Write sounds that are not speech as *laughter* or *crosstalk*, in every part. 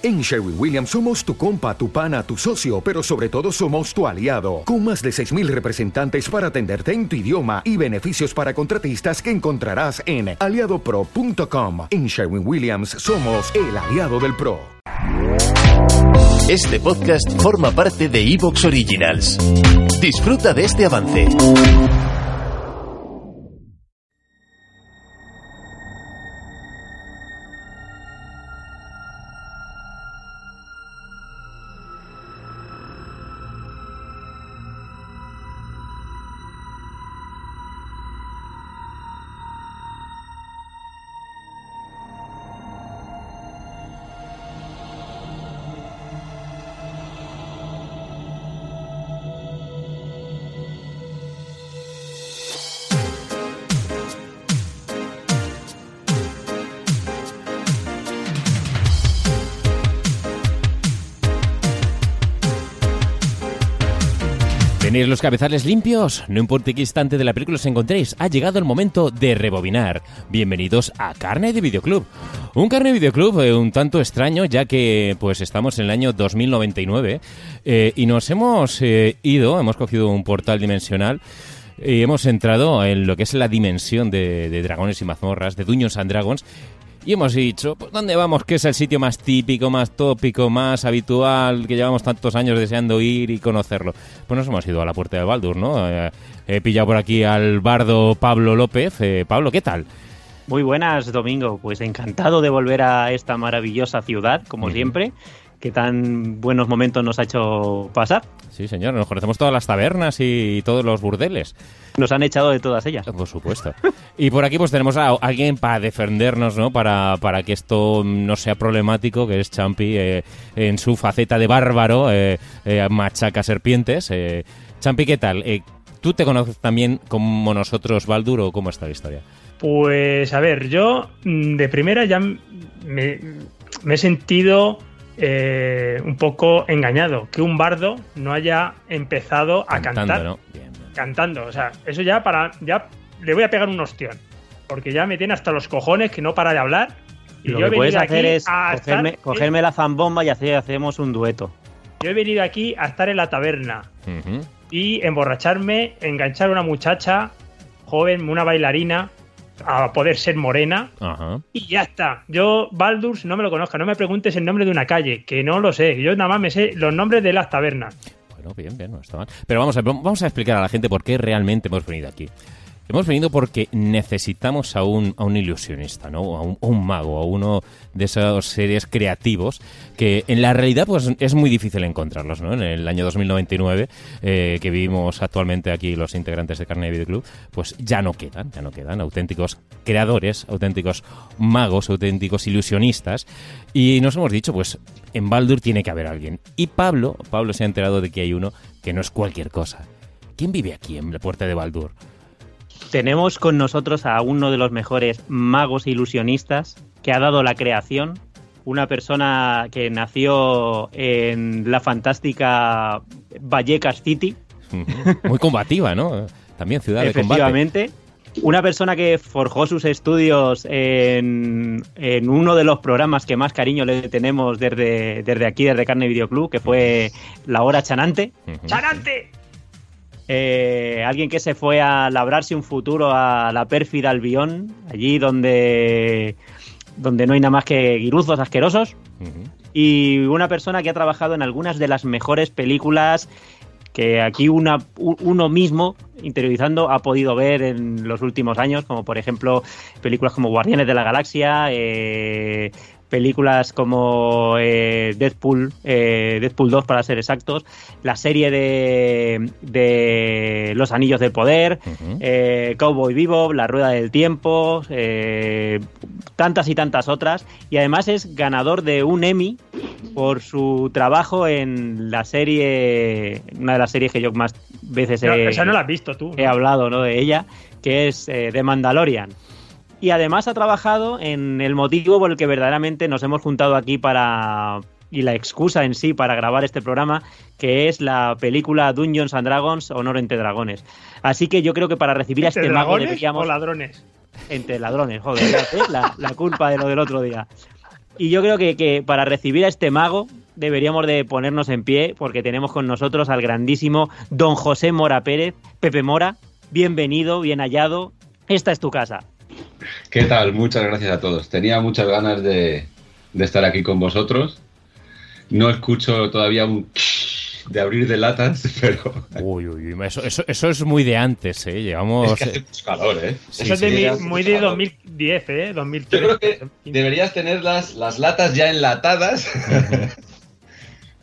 En Sherwin Williams somos tu compa, tu pana, tu socio, pero sobre todo somos tu aliado, con más de 6.000 representantes para atenderte en tu idioma y beneficios para contratistas que encontrarás en aliadopro.com. En Sherwin Williams somos el aliado del PRO. Este podcast forma parte de Evox Originals. Disfruta de este avance. ¿Tenéis los cabezales limpios? No importa qué instante de la película os encontréis, ha llegado el momento de rebobinar. Bienvenidos a Carne de Videoclub. Un Carne de Videoclub eh, un tanto extraño, ya que pues estamos en el año 2099 eh, y nos hemos eh, ido, hemos cogido un portal dimensional y hemos entrado en lo que es la dimensión de, de dragones y mazmorras, de Dungeons and Dragons, y hemos dicho, pues, ¿dónde vamos? Que es el sitio más típico, más tópico, más habitual, que llevamos tantos años deseando ir y conocerlo. Pues nos hemos ido a la puerta de Baldur, ¿no? Eh, he pillado por aquí al bardo Pablo López. Eh, Pablo, ¿qué tal? Muy buenas, Domingo. Pues encantado de volver a esta maravillosa ciudad, como siempre que tan buenos momentos nos ha hecho pasar. Sí, señor, nos conocemos todas las tabernas y todos los burdeles. Nos han echado de todas ellas. Por supuesto. y por aquí pues tenemos a alguien para defendernos, ¿no? Para, para que esto no sea problemático, que es Champi eh, en su faceta de bárbaro, eh, eh, machaca serpientes. Champi, ¿qué tal? ¿Tú te conoces también como nosotros, Baldur, o cómo está la historia? Pues a ver, yo mm, de primera ya me, me he sentido eh, un poco engañado que un bardo no haya empezado a cantar cantando. O sea, eso ya para. ya le voy a pegar un ostión. Porque ya me tiene hasta los cojones que no para de hablar. Y Lo yo que puedes hacer es cogerme, la zambomba y hacer, hacemos un dueto. Yo he venido aquí a estar en la taberna y emborracharme, enganchar a una muchacha joven, una bailarina, a poder ser morena. Y ya está. Yo, Baldur's, no me lo conozco. No me preguntes el nombre de una calle, que no lo sé. Yo nada más me sé los nombres de las tabernas. Bueno, bien, bien, no está mal. Pero vamos a, vamos a explicar a la gente por qué realmente hemos venido aquí. Hemos venido porque necesitamos a un, a un ilusionista, ¿no? A un, mago, a uno de esos seres creativos que en la realidad pues es muy difícil encontrarlos, ¿no? En el año 2099 eh, que vivimos actualmente aquí los integrantes de Carne Video Club, pues ya no quedan, ya no quedan auténticos creadores, auténticos magos, auténticos ilusionistas y nos hemos dicho, pues en Baldur tiene que haber alguien. Y Pablo, Pablo se ha enterado de que hay uno que no es cualquier cosa. ¿Quién vive aquí en la puerta de Baldur? Tenemos con nosotros a uno de los mejores magos e ilusionistas que ha dado la creación, una persona que nació en la fantástica Vallecas City. Muy combativa, ¿no? También ciudad de combate. Efectivamente. Una persona que forjó sus estudios en, uno de los programas que más cariño le tenemos desde, desde aquí, desde Carne Video Club, que fue La Hora Chanante. ¡Chanante! Eh, alguien que se fue a labrarse un futuro a la pérfida Albión, allí donde, donde no hay nada más que guiruzos asquerosos. Y una persona que ha trabajado en algunas de las mejores películas que aquí una, uno mismo, interiorizando, ha podido ver en los últimos años, como por ejemplo películas como Guardianes de la Galaxia, eh, películas como eh, Deadpool, eh, Deadpool 2 para ser exactos, la serie de, de Los Anillos del Poder, eh, Cowboy Vivo, La Rueda del Tiempo, tantas y tantas otras, y además es ganador de un Emmy por su trabajo en la serie, una de las series que yo más veces he, no la has visto tú, he hablado ¿no? de ella, que es The Mandalorian y además ha trabajado en el motivo por el que verdaderamente nos hemos juntado aquí para y la excusa en sí para grabar este programa, que es la película Dungeons and Dragons Honor entre Dragones. Así que yo creo que para recibir a este mago deberíamos... o ladrones? Entre ladrones, joder, la, la culpa de lo del otro día. Y yo creo que, que, para recibir a este mago deberíamos de ponernos en pie porque tenemos con nosotros al grandísimo don José Mora Pérez. Pepe Mora, bienvenido, bien hallado. Esta es tu casa. ¿Qué tal? Muchas gracias a todos. Tenía muchas ganas de, de estar aquí con vosotros. No escucho todavía un de abrir de latas, *laughs* pero. Uy, uy, uy. Eso, eso, eso es muy de antes, ¿eh? Llevamos. Es que hace mucho calor, ¿eh? Sí, eso es de sí, mi, muy de 2010, ¿eh? 2013. Yo creo que deberías tener las, las latas ya enlatadas.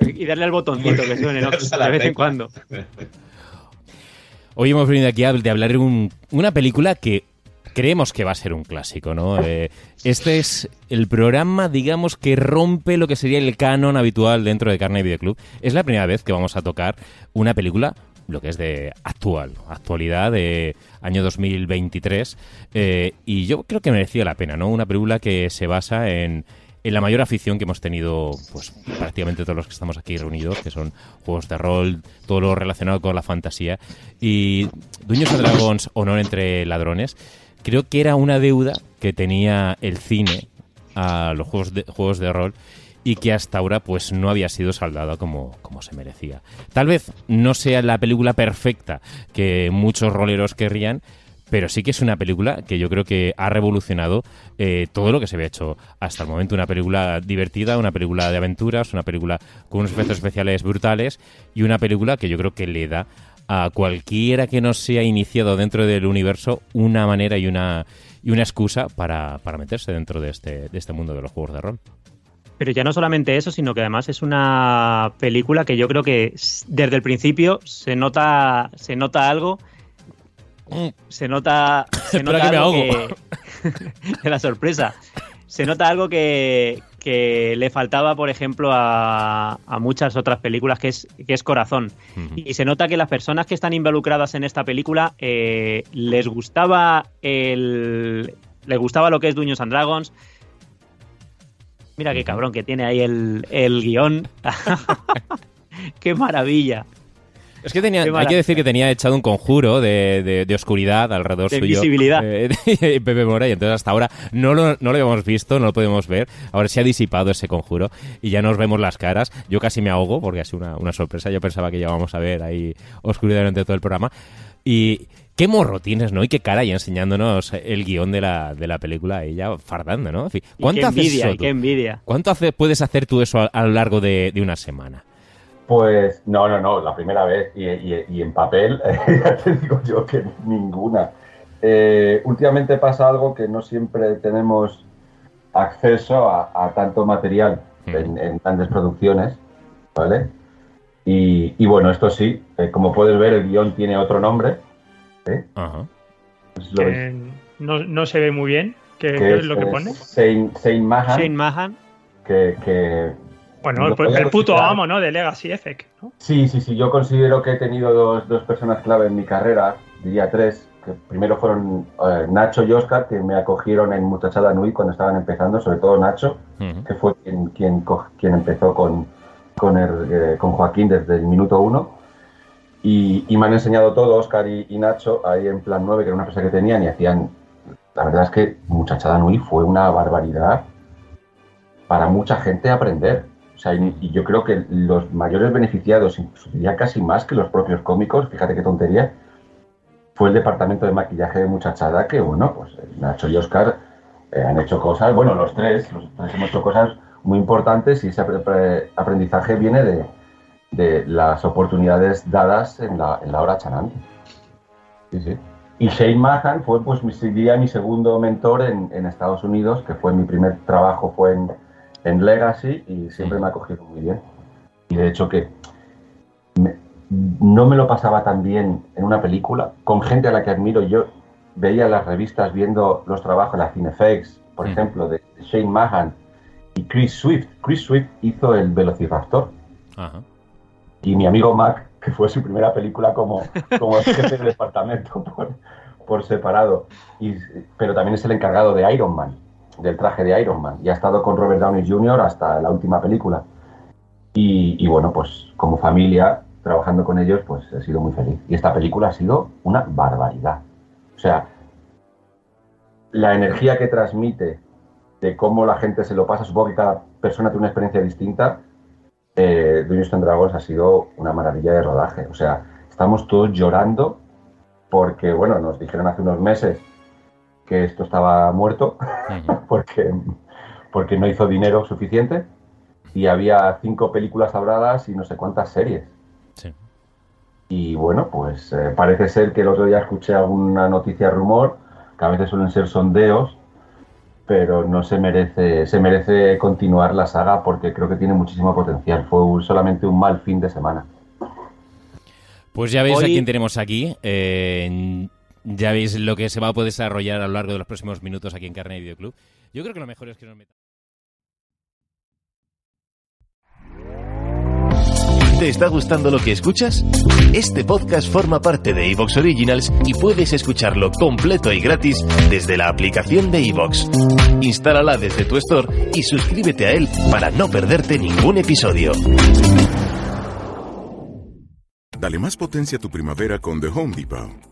y darle al botoncito que suene, ¿no? De vez en cuando. Hoy hemos venido aquí a, de hablar de un, una película que creemos que va a ser un clásico, ¿no? Eh, este es el programa, digamos, que rompe lo que sería el canon habitual dentro de Carne y Videoclub. Es la primera vez que vamos a tocar una película lo que es de actual, actualidad de año 2023 eh, y yo creo que merecía la pena, ¿no? Una película que se basa en, en la mayor afición que hemos tenido, pues prácticamente todos los que estamos aquí reunidos, que son juegos de rol, todo lo relacionado con la fantasía y Dueños and Dragons, Honor entre ladrones, creo que era una deuda que tenía el cine a los juegos de, juegos de rol y que hasta ahora pues no había sido saldada como, como se merecía. Tal vez no sea la película perfecta que muchos roleros querrían, pero sí que es una película que yo creo que ha revolucionado eh, todo lo que se había hecho hasta el momento. Una película divertida, una película de aventuras, una película con unos efectos especiales brutales y una película que yo creo que le da a cualquiera que no sea iniciado dentro del universo una manera y una, y una excusa para, para meterse dentro de este, de este mundo de los juegos de rol. Pero ya no solamente eso, sino que además es una película que yo creo que desde el principio se nota, se nota algo. Se nota, se nota que algo me ahogo. *laughs* que, la sorpresa. Se nota algo que, que le faltaba, por ejemplo, a, a, muchas otras películas, que es, que es corazón. Uh -huh. Y se nota que las personas que están involucradas en esta película eh, les gustaba el. Les gustaba lo que es Duños and Dragons, Mira qué cabrón que tiene ahí el, el guion. *laughs* *laughs* qué maravilla. Es que tenía, hay que decir que tenía echado un conjuro de, de, de oscuridad alrededor de suyo. Visibilidad. Eh, *laughs* de Pepe Mora, y entonces hasta ahora no lo, no lo habíamos visto, no lo podemos ver. Ahora se ha disipado ese conjuro y ya nos vemos las caras. Yo casi me ahogo porque ha sido una, una sorpresa. Yo pensaba que ya vamos a ver ahí oscuridad durante todo el programa. Y qué morro tienes, ¿no? Y qué cara y enseñándonos el guion de la, de la película, ella fardando, ¿no? En fin, ¿Cuánto qué envidia, haces eso, qué envidia. ¿Cuánto hace, puedes hacer tú eso a, a lo largo de, de, una semana? Pues no, no, no, la primera vez. Y, y, y en papel, *laughs* ya te digo yo que ninguna. Eh, últimamente pasa algo que no siempre tenemos acceso a, a tanto material en, en, grandes producciones, ¿vale? Y, y bueno, esto sí, eh, como puedes ver, el guion tiene otro nombre. ¿eh? Ajá. Pues lo que no, no, se ve muy bien. ¿Qué, ¿qué es, lo que pone? Saint, Saint Mahan. Saint Mahan. Que, que bueno, el, el puto amo, ¿no? De Legacy Effect, ¿no? Sí, sí, sí. Yo considero que he tenido dos, dos personas clave en mi carrera, diría tres, que primero fueron eh, Nacho y Oscar, que me acogieron en Muchachada Nui cuando estaban empezando, sobre todo Nacho, uh -huh. que fue quien, quien, quien empezó con, con, el, eh, con Joaquín desde el minuto uno. Y, y, me han enseñado todo, Oscar y, y, Nacho, ahí en Plan 9, que era una empresa que tenían, y hacían. La verdad es que Muchachada Nui fue una barbaridad para mucha gente aprender. Y, yo creo que los mayores beneficiados, diría casi más que los propios cómicos, fíjate qué tontería, fue el departamento de maquillaje de Muchachada, que bueno, pues Nacho y Oscar eh, han hecho cosas, bueno, los tres, los tres hemos hecho cosas muy importantes y ese aprendizaje viene de, de las oportunidades dadas en la, en la hora chanante. Sí, sí. Y Shane Mahan fue, pues, mi, mi segundo mentor en, en, Estados Unidos, que fue mi primer trabajo, fue en, en Legacy y siempre me ha cogido muy bien. Y de hecho que me, no me lo pasaba tan bien en una película, con gente a la que admiro. Yo veía las revistas viendo los trabajos, la Cinefex, por mm. ejemplo, de Shane Mahan y Chris Swift. Chris Swift hizo el Velociraptor. Ajá. Y mi amigo Mac, que fue su primera película como, como *laughs* jefe de departamento por, por separado. Y, pero también es el encargado de Iron Man, del traje de Iron Man. Y ha estado con Robert Downey Jr. hasta la última película. Y, bueno, pues como familia, trabajando con ellos, pues he sido muy feliz. Y esta película ha sido una barbaridad. O sea, la energía que transmite de cómo la gente se lo pasa. Supongo que cada persona tiene una experiencia distinta. Eh, Dragons ha sido una maravilla de rodaje. O sea, estamos todos llorando porque, bueno, nos dijeron hace unos meses que esto estaba muerto *laughs* porque, porque no hizo dinero suficiente y había cinco películas habladas y no sé cuántas series. Y bueno, pues eh, parece ser que el otro día escuché alguna noticia rumor, que a veces suelen ser sondeos, pero no se merece, se merece continuar la saga porque creo que tiene muchísimo potencial. Fue solamente un mal fin de semana. Pues ya veis a quién tenemos aquí. Eh, ya veis lo que se va a poder desarrollar a lo largo de los próximos minutos aquí en Carne Video Club. Yo creo que lo mejor es que nos metamos. ¿Te está gustando lo que escuchas? Este podcast forma parte de Evox Originals y puedes escucharlo completo y gratis desde la aplicación de Evox. Instálala desde tu store y suscríbete a él para no perderte ningún episodio. Dale más potencia a tu primavera con The Home Depot.